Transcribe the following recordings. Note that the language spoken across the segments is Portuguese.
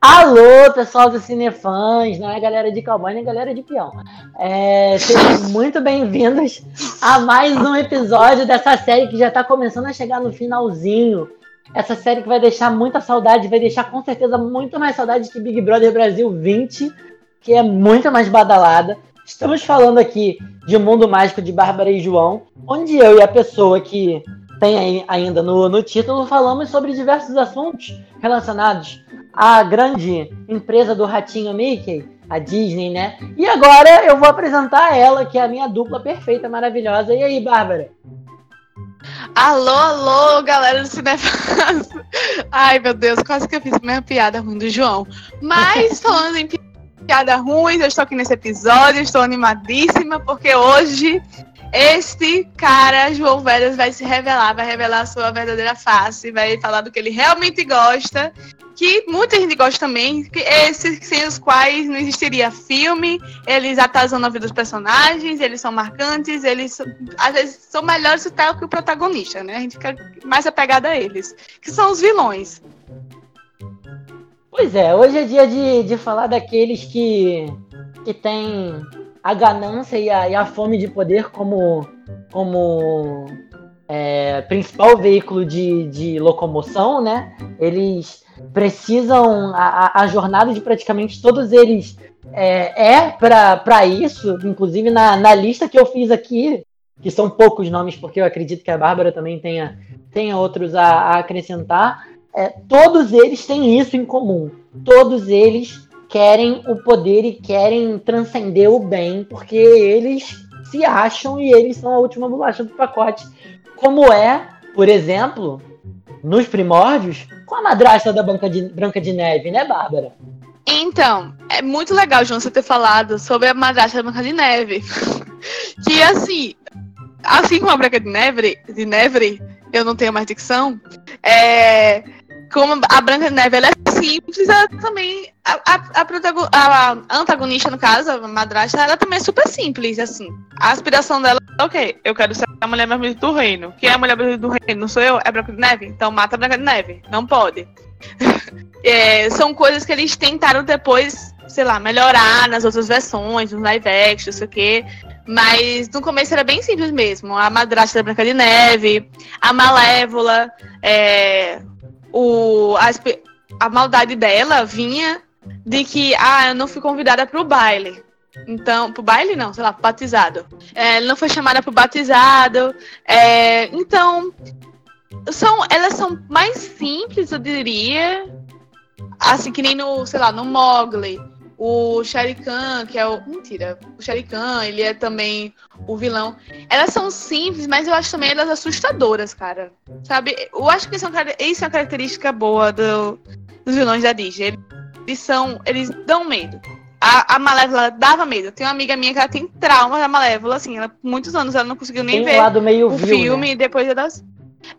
Alô, pessoal do Cinefãs, não é galera de cowboy, nem galera de peão. É, sejam muito bem-vindos a mais um episódio dessa série que já está começando a chegar no finalzinho. Essa série que vai deixar muita saudade, vai deixar com certeza muito mais saudade que Big Brother Brasil 20, que é muito mais badalada. Estamos falando aqui de um mundo mágico de Bárbara e João, onde eu e a pessoa que tem ainda no, no título falamos sobre diversos assuntos relacionados a grande empresa do ratinho Mickey, a Disney, né? E agora eu vou apresentar ela, que é a minha dupla perfeita, maravilhosa. E aí, Bárbara? Alô, alô, galera do Cinefaz. Ai, meu Deus, quase que eu fiz a mesma piada ruim do João. Mas, falando em piada ruim, eu estou aqui nesse episódio, estou animadíssima, porque hoje este cara, João Veras, vai se revelar, vai revelar a sua verdadeira face, vai falar do que ele realmente gosta que muita gente gosta também, que esses sem os quais não existiria filme, eles atazam a vida dos personagens, eles são marcantes, eles às vezes são melhores até que o protagonista, né? A gente fica mais apegado a eles, que são os vilões. Pois é, hoje é dia de, de falar daqueles que, que têm a ganância e a, e a fome de poder como, como é, principal veículo de, de locomoção, né? Eles precisam. A, a jornada de praticamente todos eles é, é para isso, inclusive na, na lista que eu fiz aqui, que são poucos nomes, porque eu acredito que a Bárbara também tenha, tenha outros a, a acrescentar. É, todos eles têm isso em comum. Todos eles querem o poder e querem transcender o bem, porque eles se acham e eles são a última bolacha do pacote. Como é, por exemplo, nos primórdios, com a madrasta da Branca de, Branca de Neve, né, Bárbara? Então, é muito legal, João, você ter falado sobre a madrasta da Branca de Neve. que assim, assim como a Branca de Neve, de Neve, eu não tenho mais dicção, é, como a Branca de Neve ela é simples, ela também. A, a, a, antagonista, no caso, a madrasta, ela também é super simples, assim. A aspiração dela é ok, eu quero ser a mulher mais bonita do reino. Quem é a mulher bonita do reino? Não sou eu? É Branca de Neve? Então mata a Branca de Neve. Não pode. é, são coisas que eles tentaram depois, sei lá, melhorar nas outras versões, nos live action, não sei o quê. Mas no começo era bem simples mesmo. A madrasta da Branca de Neve, a Malévola, é, o, a, a maldade dela vinha de que, ah, eu não fui convidada para o baile. Então, pro baile não, sei lá, pro batizado. É, não foi chamada pro batizado. É, então, são, elas são mais simples, eu diria. Assim, que nem no, sei lá, no Mogli. O Sharikan, que é o. Mentira, o Sharikan, ele é também o vilão. Elas são simples, mas eu acho também elas assustadoras, cara. Sabe? Eu acho que isso é uma, isso é uma característica boa do, dos vilões da Disney. Eles são. Eles dão medo. A, a Malévola dava medo. Tem uma amiga minha que ela tem trauma da Malévola, assim, ela, muitos anos ela não conseguiu nem ver um meio o vil, filme né? depois das.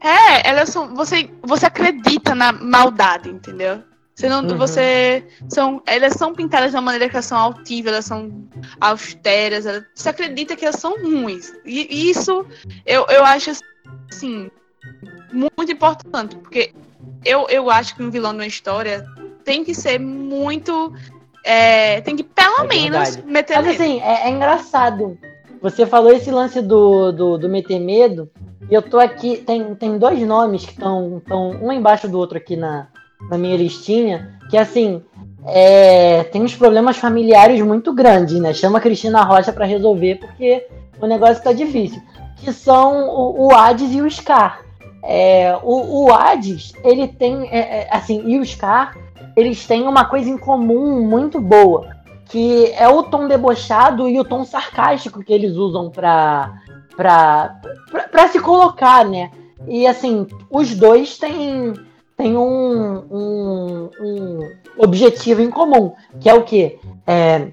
É, elas são. Você, você acredita na maldade, entendeu? Você não, Uhum. você são, elas são pintadas de uma maneira que elas são altivas, elas são austeras, elas, você acredita que elas são ruins. E isso eu, eu acho assim muito importante, porque eu, eu acho que um vilão de uma história tem que ser muito é, tem que pelo É menos verdade. meter Mas medo. assim, é, é engraçado. Você falou esse lance do, do, do meter medo, e eu tô aqui. Tem, tem dois nomes que estão um embaixo do outro aqui na, na minha listinha, que assim. É, tem uns problemas familiares muito grandes, né? Chama a Cristina Rocha pra resolver, porque o negócio tá difícil. Que são o, o Hades e o Scar. É, o, o Hades, ele tem. é, é, assim, e o Scar, eles têm uma coisa em comum muito boa que é o tom debochado e o tom sarcástico que eles usam pra, pra, pra, pra se colocar, né? E assim, os dois têm, têm um objetivo em comum, que é o quê? É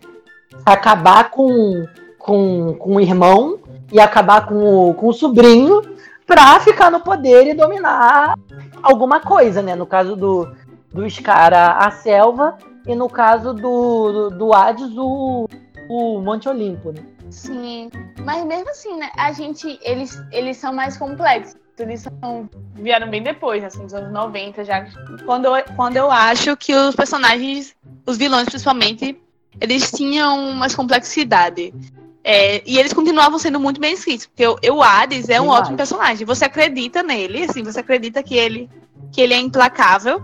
acabar com, com, com o irmão e acabar com o, com o sobrinho pra ficar no poder e dominar alguma coisa, né? No caso do, do Scar, a, a selva, e no caso do, do, do Hades, o, o Monte Olimpo, né? Sim, mas mesmo assim, né, a gente, eles, eles são mais complexos. Eles são, vieram bem depois, assim, dos anos 90, já. Quando eu, quando eu acho que os personagens, os vilões principalmente, eles tinham mais complexidade. É, e eles continuavam sendo muito bem escritos, porque o, o Hades é um Demais. ótimo personagem. Você acredita nele, assim, você acredita que ele, que ele é implacável,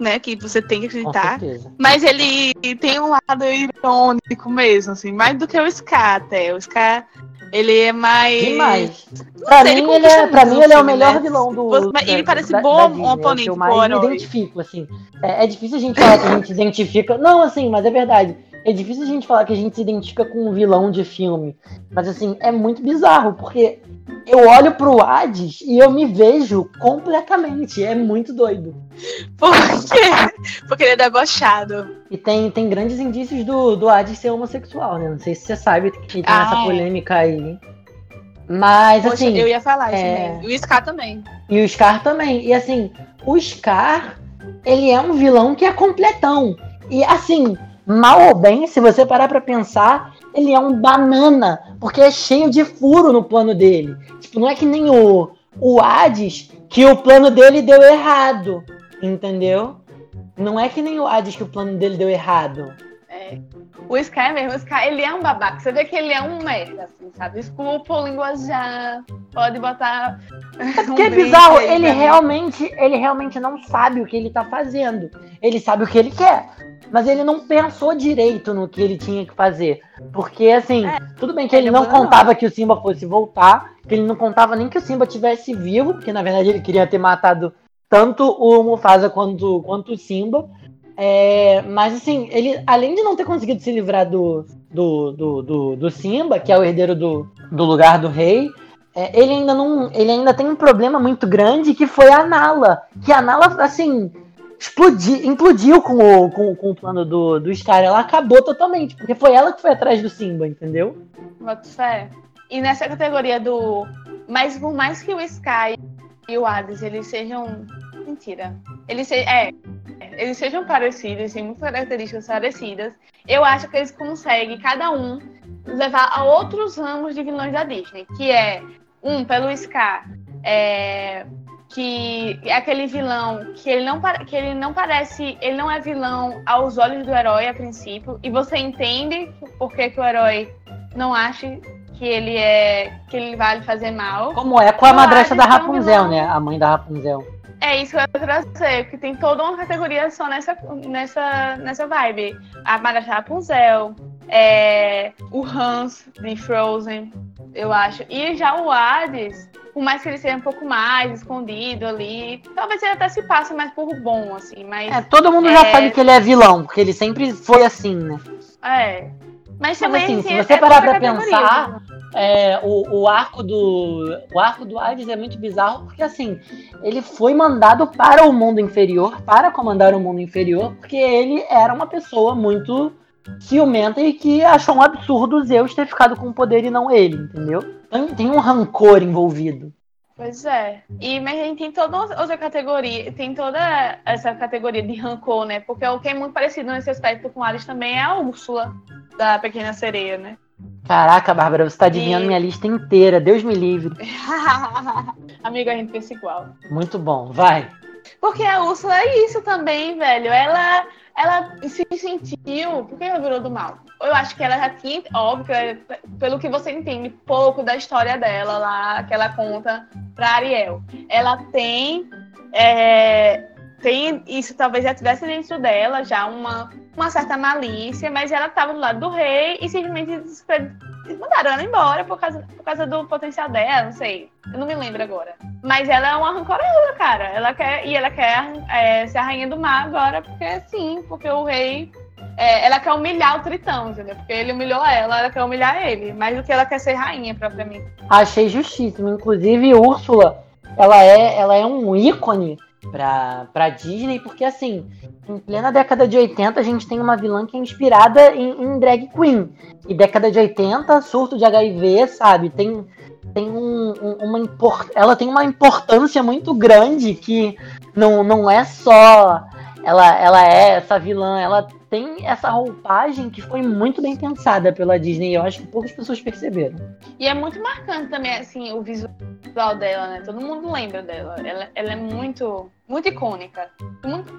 né? Que você tem que acreditar. Mas ele tem um lado irônico mesmo, assim, mais do que o Scar até. O Scar ele é mais. Demais. Pra, mim, ele, é, pra mim, ele é o melhor né? vilão do. Você, ele parece da, bom da oponente. Eu mais me identifico, assim. É, é, difícil a gente falar que a gente identifica. Não, assim, mas é verdade. É difícil a gente falar que a gente se identifica com um vilão de filme. Mas, assim, é muito bizarro, porque eu olho pro Hades e eu me vejo completamente. É muito doido. Por quê? Porque ele é debochado. E tem, tem grandes indícios do, do Hades ser homossexual, né? Não sei se você sabe que tem ah, essa polêmica aí. Mas, Poxa, assim. Eu ia falar isso é... mesmo. E o Scar também. E o Scar também. E, assim, o Scar, ele é um vilão que é completão. E, assim, mal ou bem, se você parar pra pensar, ele é um banana, porque é cheio de furo no plano dele. Tipo, não é que nem o, o Hades, que o plano dele deu errado, entendeu? Não é que nem o Hades que o plano dele deu errado. É. O Sky mesmo, o Sky, ele é um babaca. Você vê que ele é um merda, assim, sabe? Desculpa o linguajar, pode botar. É porque um é bizarro, ele realmente, ele realmente não sabe o que ele tá fazendo. Ele sabe o que ele quer mas ele não pensou direito no que ele tinha que fazer. Porque, assim, é, tudo bem que ele, ele não contava que o Simba fosse voltar, que ele não contava nem que o Simba tivesse vivo, porque na verdade ele queria ter matado tanto o Mufasa quanto, quanto o Simba. É, mas, assim, ele, além de não ter conseguido se livrar do, do, do, do, do Simba, que é o herdeiro do, do lugar do rei, é, ele ainda não. Ele ainda tem um problema muito grande que foi a Nala. Que a Nala, assim, explodiu, implodiu com o, com, com o plano do, do Scar. Ela acabou totalmente, porque foi ela que foi atrás do Simba, entendeu? Boto fé. E nessa categoria do. Mas por mais que o Sky e o Hades eles sejam. Mentira. Eles, se... é, eles sejam parecidos, têm muitas características parecidas. Eu acho que eles conseguem, cada um, levar a outros ramos de vilões da Disney. Que é, um, pelo Scar. É, que é aquele vilão que ele não que ele não parece, ele não é vilão aos olhos do herói a princípio e você entende por que, que o herói não acha que ele é que ele vai fazer mal. Como é com a madrasta da Rapunzel, um né? A mãe da Rapunzel. É isso que eu ia trazer, que tem toda uma categoria só nessa, nessa, nessa vibe. A madrasta da Rapunzel, é, o Hans de Frozen, eu acho. E já o Hades, por mais que ele seja um pouco mais escondido ali, talvez ele até se passe mais por bom, assim, mas... É, todo mundo é... já sabe que ele é vilão, porque ele sempre foi assim, né? É. Mas, também, assim, se você parar pra pensar, é, o, o, arco do o arco do Hades é muito bizarro, porque assim, ele foi mandado para o mundo inferior, para comandar o mundo inferior, porque ele era uma pessoa muito ciumenta e que achou um absurdo Zeus ter ficado com o poder e não ele, entendeu? Tem, tem um rancor envolvido. Pois é. E mas a gente tem toda outra categoria, tem toda essa categoria de rancor, né? Porque o que é muito parecido nesse aspecto com Alice também é a Úrsula, da Pequena Sereia, né? Caraca, Bárbara, você tá adivinhando e... minha lista inteira. Deus me livre. Amigo, a gente pensa igual. Muito bom, vai. Porque a Úrsula é isso também, velho. Ela ela se sentiu. Por que ela virou do mal? Eu acho que ela já tinha. Óbvio, pelo que você entende pouco da história dela lá, que ela conta pra Ariel. Ela tem. É, tem isso talvez já tivesse dentro dela já uma, uma certa malícia, mas ela estava do lado do rei e simplesmente mandaram ela embora por causa, por causa do potencial dela, não sei. Eu não me lembro agora. Mas ela é uma rancorosa, cara. Ela quer, e ela quer é, ser a rainha do mar agora, porque sim, porque o rei. É, ela quer humilhar o Tritão, entendeu? Porque ele humilhou ela, ela quer humilhar ele. Mais do que ela quer ser rainha, propriamente. Achei justíssimo. Inclusive, Úrsula, ela é, ela é um ícone pra, pra Disney, porque assim, em plena década de 80, a gente tem uma vilã que é inspirada em, em drag queen. E década de 80, surto de HIV, sabe? Tem, tem um, um, uma import... ela tem uma importância muito grande que não, não é só ela, ela é essa vilã, ela tem essa roupagem que foi muito bem pensada pela Disney. Eu acho que poucas pessoas perceberam. E é muito marcante também, assim, o visual dela, né? Todo mundo lembra dela. Ela, ela é muito, muito icônica.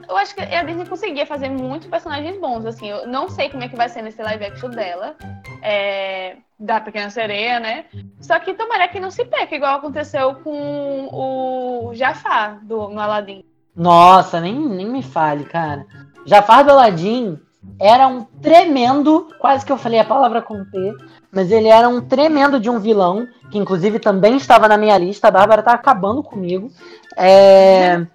Eu acho que a Disney conseguia fazer muitos personagens bons, assim. Eu não sei como é que vai ser nesse live action dela. É, da Pequena Sereia, né? Só que tomara que não se peque, igual aconteceu com o Jafar do, no Aladdin. Nossa, nem, nem me fale, cara. Jafar do Aladdin era um tremendo, quase que eu falei a palavra com T, mas ele era um tremendo de um vilão, que inclusive também estava na minha lista, a Bárbara tá acabando comigo. É,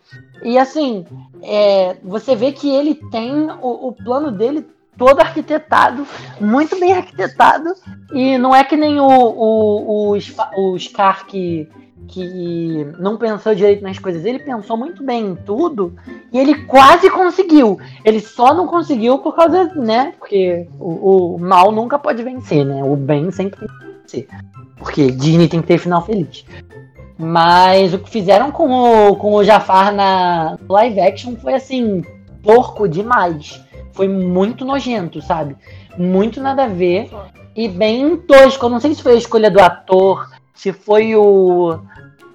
e assim, é, você vê que ele tem o, o plano dele todo arquitetado, muito bem arquitetado, e não é que nem o, o, o, o Scar que que não pensou direito nas coisas. Ele pensou muito bem em tudo e ele quase conseguiu. Ele só não conseguiu por causa, né? Porque o, o mal nunca pode vencer, né? O bem sempre tem que vencer. Porque Disney tem que ter final feliz. Mas o que fizeram com o, com o Jafar na live action foi assim, porco demais. Foi muito nojento, sabe? Muito nada a ver. E bem tosco. Eu não sei se foi a escolha do ator, se foi o,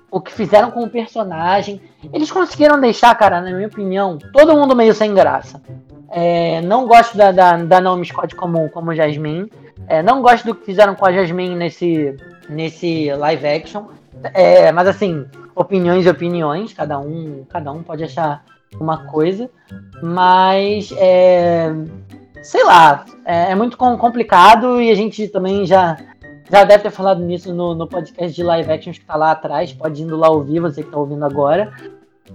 o que fizeram com o personagem. Eles conseguiram deixar, cara, na minha opinião, todo mundo meio sem graça. É, não gosto da, da, da Naomi Scott como, como Jasmine. É, não gosto do que fizeram com a Jasmine nesse, nesse live action. É, mas assim, opiniões e opiniões, cada um, cada um pode achar uma coisa. Mas é, sei lá, é, é muito com, complicado e a gente também já já deve ter falado nisso no, no podcast de live actions que tá lá atrás. Pode indo lá ouvir, você que tá ouvindo agora.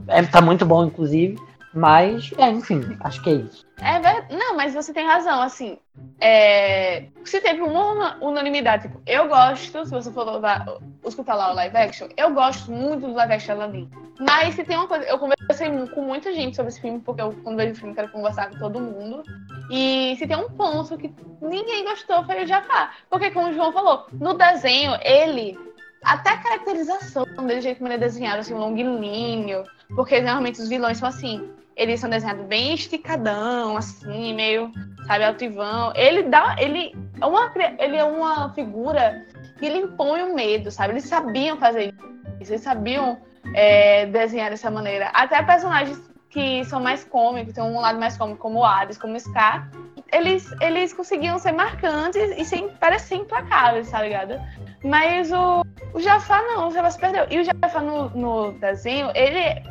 É, tá muito bom, inclusive. Mas, é, enfim, acho que é isso. É verdade. Não, mas você tem razão, assim. É... Se teve uma unanimidade, tipo, eu gosto, se você for lá, escutar lá o live action, eu gosto muito do live action Aladdin. Mas se tem uma coisa, eu conversei com muita gente sobre esse filme, porque eu, quando vejo o filme, quero conversar com todo mundo. E se tem um ponto que ninguém gostou, foi o Jafar. Porque, como o João falou, no desenho, ele até a caracterização dele, jeito como ele é desenhado, assim, longilíneo, porque normalmente os vilões são assim, eles são desenhados bem esticadão, assim, meio, sabe, altivão. Ele dá, ele é uma, ele é uma figura que ele impõe o medo, sabe? Eles sabiam fazer isso, eles sabiam é, desenhar dessa maneira. Até personagens que são mais cômicos, tem um lado mais cômico, como o Hades, como o Scar, eles, eles conseguiam ser marcantes e sem, parecer implacáveis, tá ligado? Mas o, o Jafar não, o Jafar se perdeu. E o Jafar no, no desenho, ele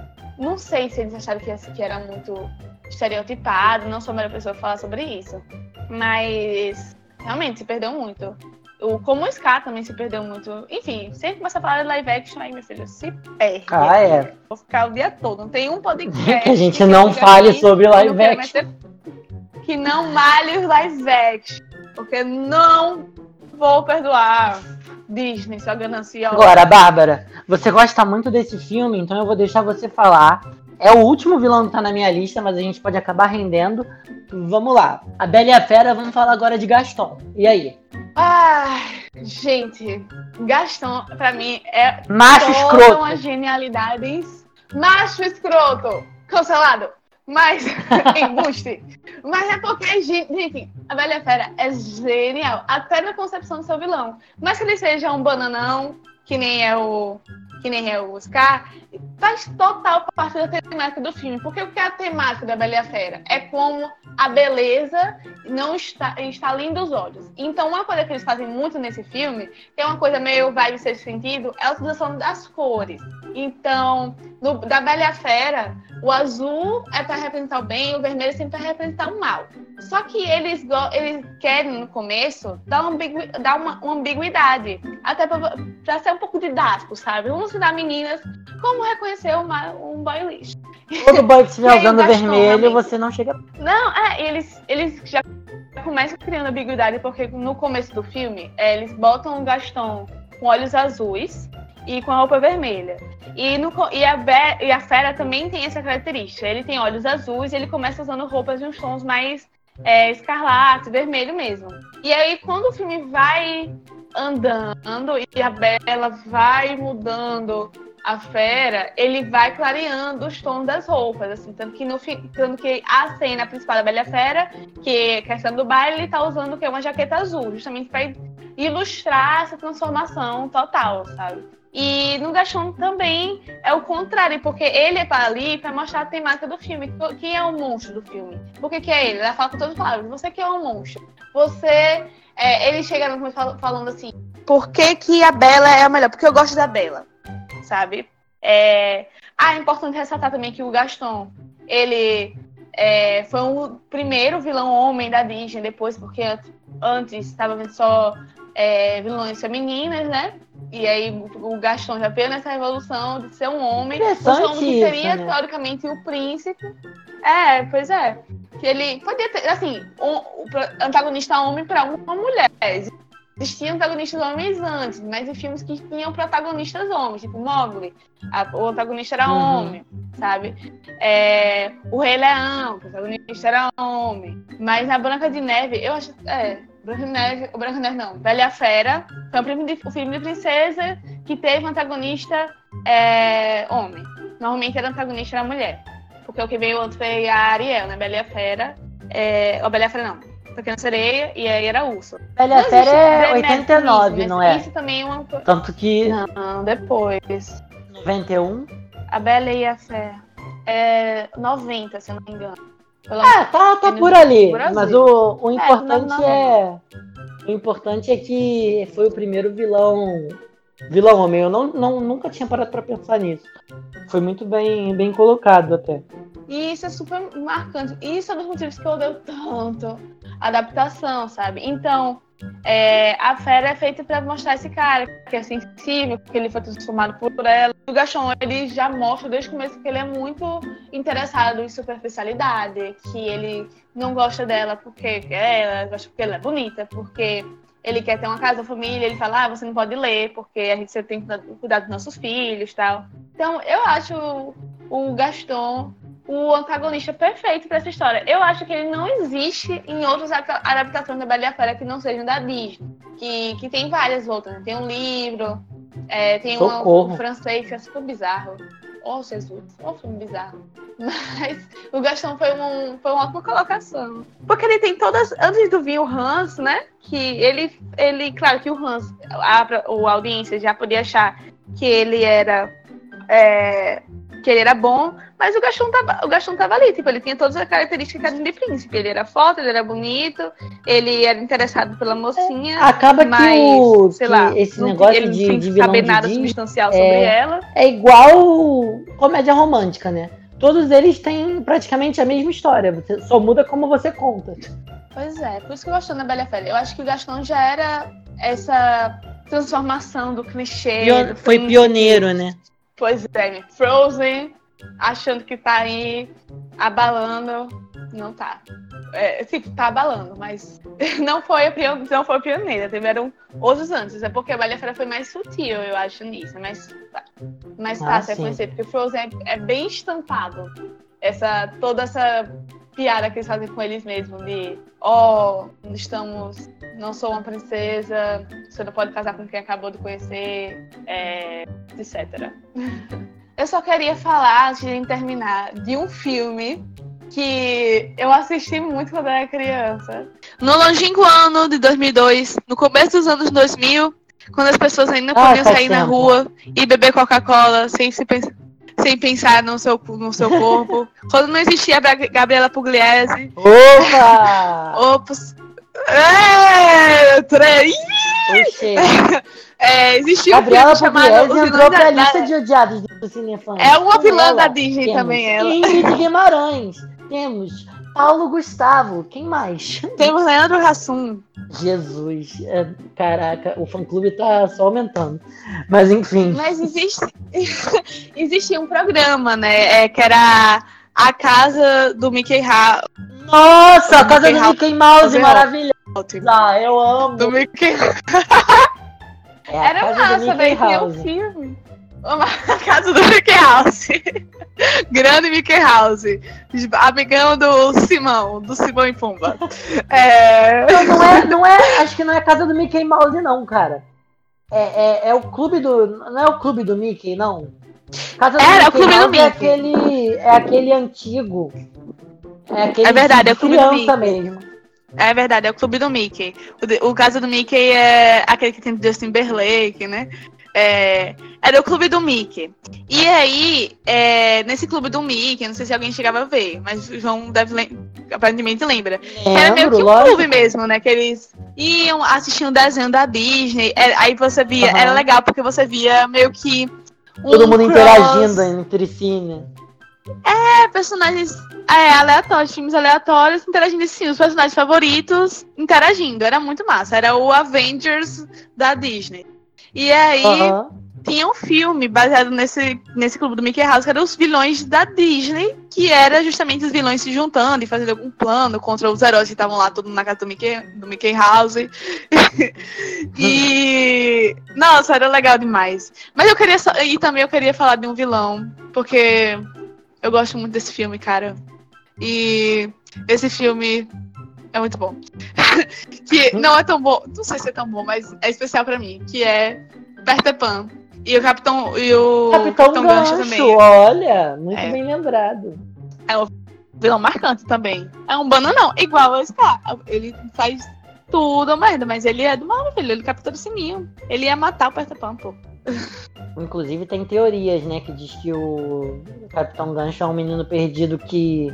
não sei se eles acharam que, que era muito estereotipado, não sou a melhor pessoa para falar sobre isso. Mas realmente se perdeu muito. O, como o também se perdeu muito. Enfim, sempre começa a falar de live action aí, meu filho, se perde. Ah, é. Vou ficar o dia todo. Não tem um podcast. que a gente que não fale sobre live action. Que não malhe os live action. Porque não vou perdoar. Disney, sua gananciosa. Agora, Bárbara, você gosta muito desse filme, então eu vou deixar você falar. É o último vilão que tá na minha lista, mas a gente pode acabar rendendo. Vamos lá. A Bela e a Fera, vamos falar agora de Gaston. E aí? Ah, gente, Gaston, pra mim, é Macho toda escroto. uma genialidade. Macho escroto. Cancelado. Mas, embuste. Mas é porque, gente, a Bela Fera é genial. Até na concepção do seu vilão. Mas que ele seja um bananão, que nem é o que nem é o Oscar, faz total parte da temática do filme. Porque o que é a temática da Bela e a Fera? É como a beleza não está, está linda os olhos. Então, uma coisa que eles fazem muito nesse filme, que é uma coisa meio vibe ser sentido, é a utilização das cores. Então, no, da Bela e a Fera, o azul é para representar o bem, o vermelho é sempre para representar o mal. Só que eles, eles querem, no começo, dar uma, dar uma, uma ambiguidade. Até para ser um pouco didático, sabe? Vamos ensinar meninas como reconhecer uma, um boy lixo. Todo boy que estiver usando vermelho, você não chega. Não, é, eles, eles já começam criando ambiguidade, porque no começo do filme, é, eles botam o Gaston com olhos azuis e com a roupa vermelha. E, no, e, a, Be, e a Fera também tem essa característica. Ele tem olhos azuis e ele começa usando roupas de uns tons mais é, escarlate, vermelho mesmo. E aí, quando o filme vai andando e a Bela vai mudando a fera, ele vai clareando os tons das roupas, assim, tanto que no tanto que a cena principal da Bela Fera, que é questão do baile, ele tá usando que é uma jaqueta azul, justamente para ilustrar essa transformação total, sabe? E no Gachon também é o contrário, porque ele é para ali para mostrar a temática do filme. Quem é o monstro do filme? Por que, que é ele? Ela fala com todas as palavras. Você que é o monstro. Você. É, ele chega no começo falando assim: por que, que a Bela é a melhor? Porque eu gosto da Bela, sabe? É... Ah, é importante ressaltar também que o Gaston, ele é, foi o primeiro vilão homem da Disney, depois, porque antes estava vendo só é, vilões femininas, né? E aí o Gaston já veio nessa revolução de ser um homem. Interessante um que seria, né? teoricamente, o príncipe. É, pois é. Que ele podia ter, assim, um, o antagonista homem para uma mulher. Existiam antagonistas homens antes, mas em filmes que tinham protagonistas homens, tipo Mowgli, a, o antagonista era uhum. homem, sabe? É, o Rei Leão, o protagonista era homem. Mas na Branca de Neve, eu acho. É, Branca Neve, o Branca de Neve não, Bela Fera, foi o filme de, o filme de princesa que teve um antagonista é, homem. Normalmente era antagonista era mulher. Porque o que veio outro foi a Ariel, né? Bela Fera. É, ou Bela Fera não. Pequena Sereia e aí era Urso. Bela Fera é 89, não é? Isso também é uma. Tanto que. Não, depois. 91? A Bela e a Fera. É 90, se eu não me engano. Ah, tá, tá por ali. Mas o, o é, importante é, é, O importante é que foi o primeiro vilão. Vilão homem. Eu não, não, nunca tinha parado pra pensar nisso. Foi muito bem, bem colocado até. E isso é super marcante. Isso é um dos motivos que eu odeio tanto adaptação, sabe? Então, é, a fera é feita para mostrar esse cara que é sensível, que ele foi transformado por ela. O Gachon, ele já mostra desde o começo que ele é muito interessado em superficialidade, que ele não gosta dela porque ela gosta porque ela é bonita, porque ele quer ter uma casa, família, ele fala, ah, você não pode ler, porque a gente tem que cuidar dos nossos filhos tal. Então, eu acho o Gaston o antagonista perfeito para essa história. Eu acho que ele não existe em outras adaptações da Bela e a Fera que não sejam da Disney. Que, que tem várias outras. Né? Tem um livro, é, tem um, um, francês que é super bizarro. Oh, Jesus, oh, filme bizarro. Mas o Gastão foi, um, foi uma ótima colocação. Porque ele tem todas. Antes do vir o Hans, né? Que ele. ele claro que o Hans, a, a audiência já podia achar que ele era. É, que ele era bom, mas o Gaston tava, o Gaston tava ali, tipo, ele tinha todas as características de príncipe. Ele era forte, ele era bonito, ele era interessado pela mocinha. É, acaba mas, que o sei que lá, esse não, negócio ele de, de vilão saber nada substancial é, sobre ela. É igual comédia romântica, né? Todos eles têm praticamente a mesma história, você só muda como você conta. Pois é, por isso que eu gosto da Bela Fera. Eu acho que o Gaston já era essa transformação do clichê. Pion do foi pioneiro, né? Pois é, Frozen, achando que tá aí abalando, não tá. É, tipo, tá abalando, mas não foi a, não foi a pioneira, tiveram outros antes. É porque a Bela Fera foi mais sutil, eu acho, nisso. Mais, mais ah, fácil ah, reconhecer, porque Frozen é, é bem estampado. Essa, toda essa piada que eles fazem com eles mesmos, de ó, oh, estamos. Não sou uma princesa, você não pode casar com quem acabou de conhecer, é, etc. eu só queria falar, antes de terminar, de um filme que eu assisti muito quando era criança. No longínquo ano de 2002, no começo dos anos 2000, quando as pessoas ainda ah, podiam sair na rua e beber Coca-Cola sem se pensar sem pensar no seu, no seu corpo. Quando não existia a Gabriela Pugliese. Opa! Opa! É, três. É, existiu Gabriela um Pugliese entrou pra da... lista de odiados do Cinefã. É uma vilã ela. da Disney Temos também, ela. Ingrid Guimarães. Temos Paulo Gustavo, quem mais? Temos Leandro Hassum. Jesus, é, caraca, o fã-clube tá só aumentando. Mas enfim. Mas existe, existia um programa, né, é, que era a casa do Mickey Mouse. Nossa, a casa do Mickey Mouse, maravilhosa. Ah, eu amo. Do Mickey é Era massa, velho, tinha um filme. A casa do Mickey House. Grande Mickey House. Amigão do Simão, do Simão e Pumba. É... Não, não, é, não é. Acho que não é a casa do Mickey Mouse, não, cara. É, é, é, o clube do. Não é o clube do Mickey, não. Casa do Era, Mickey o Clube do é Mickey. aquele, é aquele antigo. É aquele É verdade, de é o Clube do Mickey. mesmo. É verdade, é o clube do Mickey. O, de- o caso do Mickey é aquele que tem Justin Timberlake, né? É, era o clube do Mickey. E aí, é, nesse clube do Mickey, não sei se alguém chegava a ver, mas o João deve lem- aparentemente lembra. Era meio Lembro, que um lógico. clube mesmo, né? Que eles iam assistir um desenho da Disney. É, aí você via, Aham. era legal porque você via meio que. um Todo mundo cross- interagindo entre si, né? É, personagens é, aleatórios, filmes aleatórios, interagindo sim, os personagens favoritos interagindo. Era muito massa. Era o Avengers da Disney. E aí tinha um filme baseado nesse, nesse clube do Mickey House, que era os vilões da Disney, que era justamente os vilões se juntando e fazendo algum plano contra os heróis que estavam lá, todo na casa do Mickey, do Mickey House. e. Nossa, era legal demais. Mas eu queria. só- E também eu queria falar de um vilão, porque eu gosto muito desse filme, cara. E esse filme é muito bom. que não é tão bom, não sei se é tão bom, mas é especial pra mim, que é Peter Pan. E o Capitão e o Capitão Gancho, também. olha, muito É. bem lembrado. Vilão marcante também. É um bananão, igual ao Scar. Ele faz tudo merda, mas ele é do mal, filho. Ele captura o sininho. Ele ia matar o Peter Pan, pô. Inclusive tem teorias, né, que diz que o Capitão Gancho é um menino perdido que,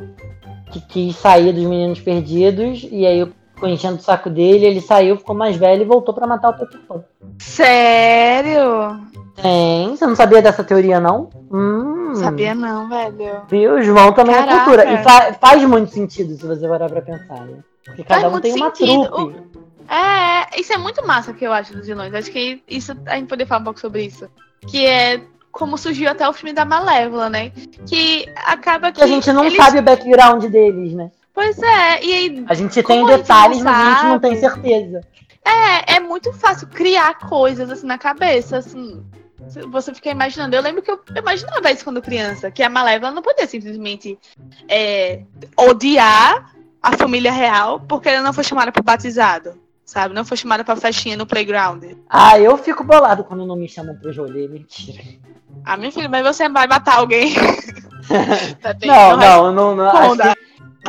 que quis sair dos meninos perdidos e aí ficou enchendo o saco dele, ele saiu, ficou mais velho e voltou pra matar o Peter Pan. Sério? Tem, você não sabia dessa teoria não? Hum, Sabia não, velho. Viu? João também Caraca. é cultura. E fa- faz muito sentido se você parar pra pensar, né? Porque Faz cada um tem uma sentido. trupe. É, isso é muito massa que eu acho dos vilões. Acho que isso a gente poderia falar um pouco sobre isso. Que é como surgiu até o filme da Malévola, né? Que acaba que. A gente não eles- sabe o background deles, né? Pois é, e aí A gente tem detalhes, mas a gente não tem certeza. É, é muito fácil criar coisas assim na cabeça, assim. Você fica imaginando. Eu lembro que eu imaginava isso quando criança, que a Malévola não podia simplesmente é, odiar a família real porque ela não foi chamada pro batizado, sabe? Não foi chamada pra festinha no playground. Ah, eu fico bolado quando não me chamam pro rolê, mentira. Ah, minha filha, mas você vai matar alguém. Tá Não, não, não, não. Que-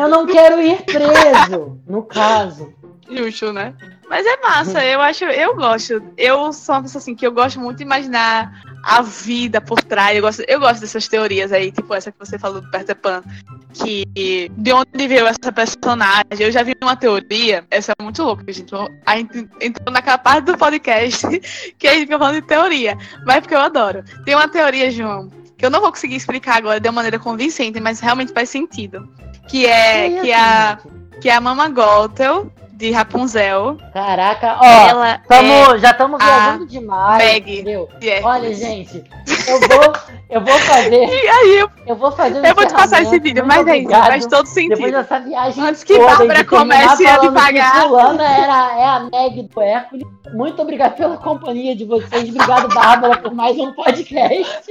Eu não quero ir preso, no caso. Justo, né? Mas é massa, eu acho, eu gosto. Eu sou uma pessoa assim que eu gosto muito de imaginar a vida por trás. Eu gosto, eu gosto dessas teorias aí, tipo essa que você falou do Peter Pan. Que de onde veio essa personagem? Eu já vi uma teoria, essa é muito louca, gente. A gente entrou naquela parte do podcast que a gente fica falando de teoria. Mas é porque eu adoro. Tem uma teoria, João, que eu não vou conseguir explicar agora de uma maneira convincente, mas realmente faz sentido. Que é que a, que a Mama Gothel, de Rapunzel, Caraca, ó, ela é tamo, já estamos viajando demais, entendeu? é. Olha, gente, eu vou, eu vou fazer, E aí eu, eu vou fazer um eu vou te passar esse vídeo, mas é isso, faz todo Depois sentido. dessa viagem Antes que toda, Bárbara comece a devagar. fulana era, é a Meg do Hércules. Muito obrigado pela companhia de vocês. Obrigado, Bárbara, por mais um podcast.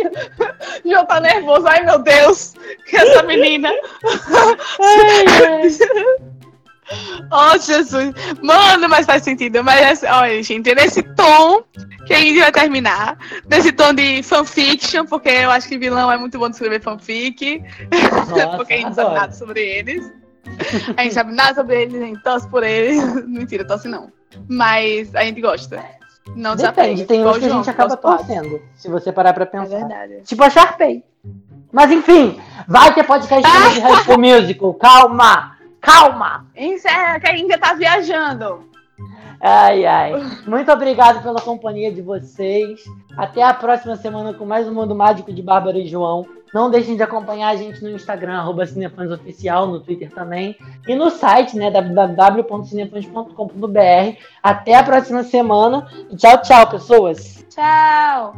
João tá nervoso, ai meu Deus, essa menina. Oh, Jesus. Mano, mas faz sentido. Mas, olha, gente, é nesse tom que a gente vai terminar. Nesse tom de fanfiction, porque eu acho que vilão é muito bom de escrever fanfic. Nossa, porque a gente não sabe adoro. nada sobre eles. A gente sabe nada sobre eles, a gente torce por eles. Mentira, torce não. Mas a gente gosta. Não Depende, tem uns que a gente acaba torcendo, se você parar pra É pensar. verdade. Tipo a Sharpay. Mas enfim, vai ter podcast também de High School Musical. Calma, calma. Encerra, que a gente já tá viajando. Ai, ai. Muito obrigado pela companhia de vocês. Até a próxima semana com mais um Mundo Mágico de Bárbara e João. Não deixem de acompanhar a gente no Instagram, arroba Cinefansoficial, no Twitter também. E no site, né, www.cinefans.com.br. Até a próxima semana. Tchau, tchau, pessoas. Tchau.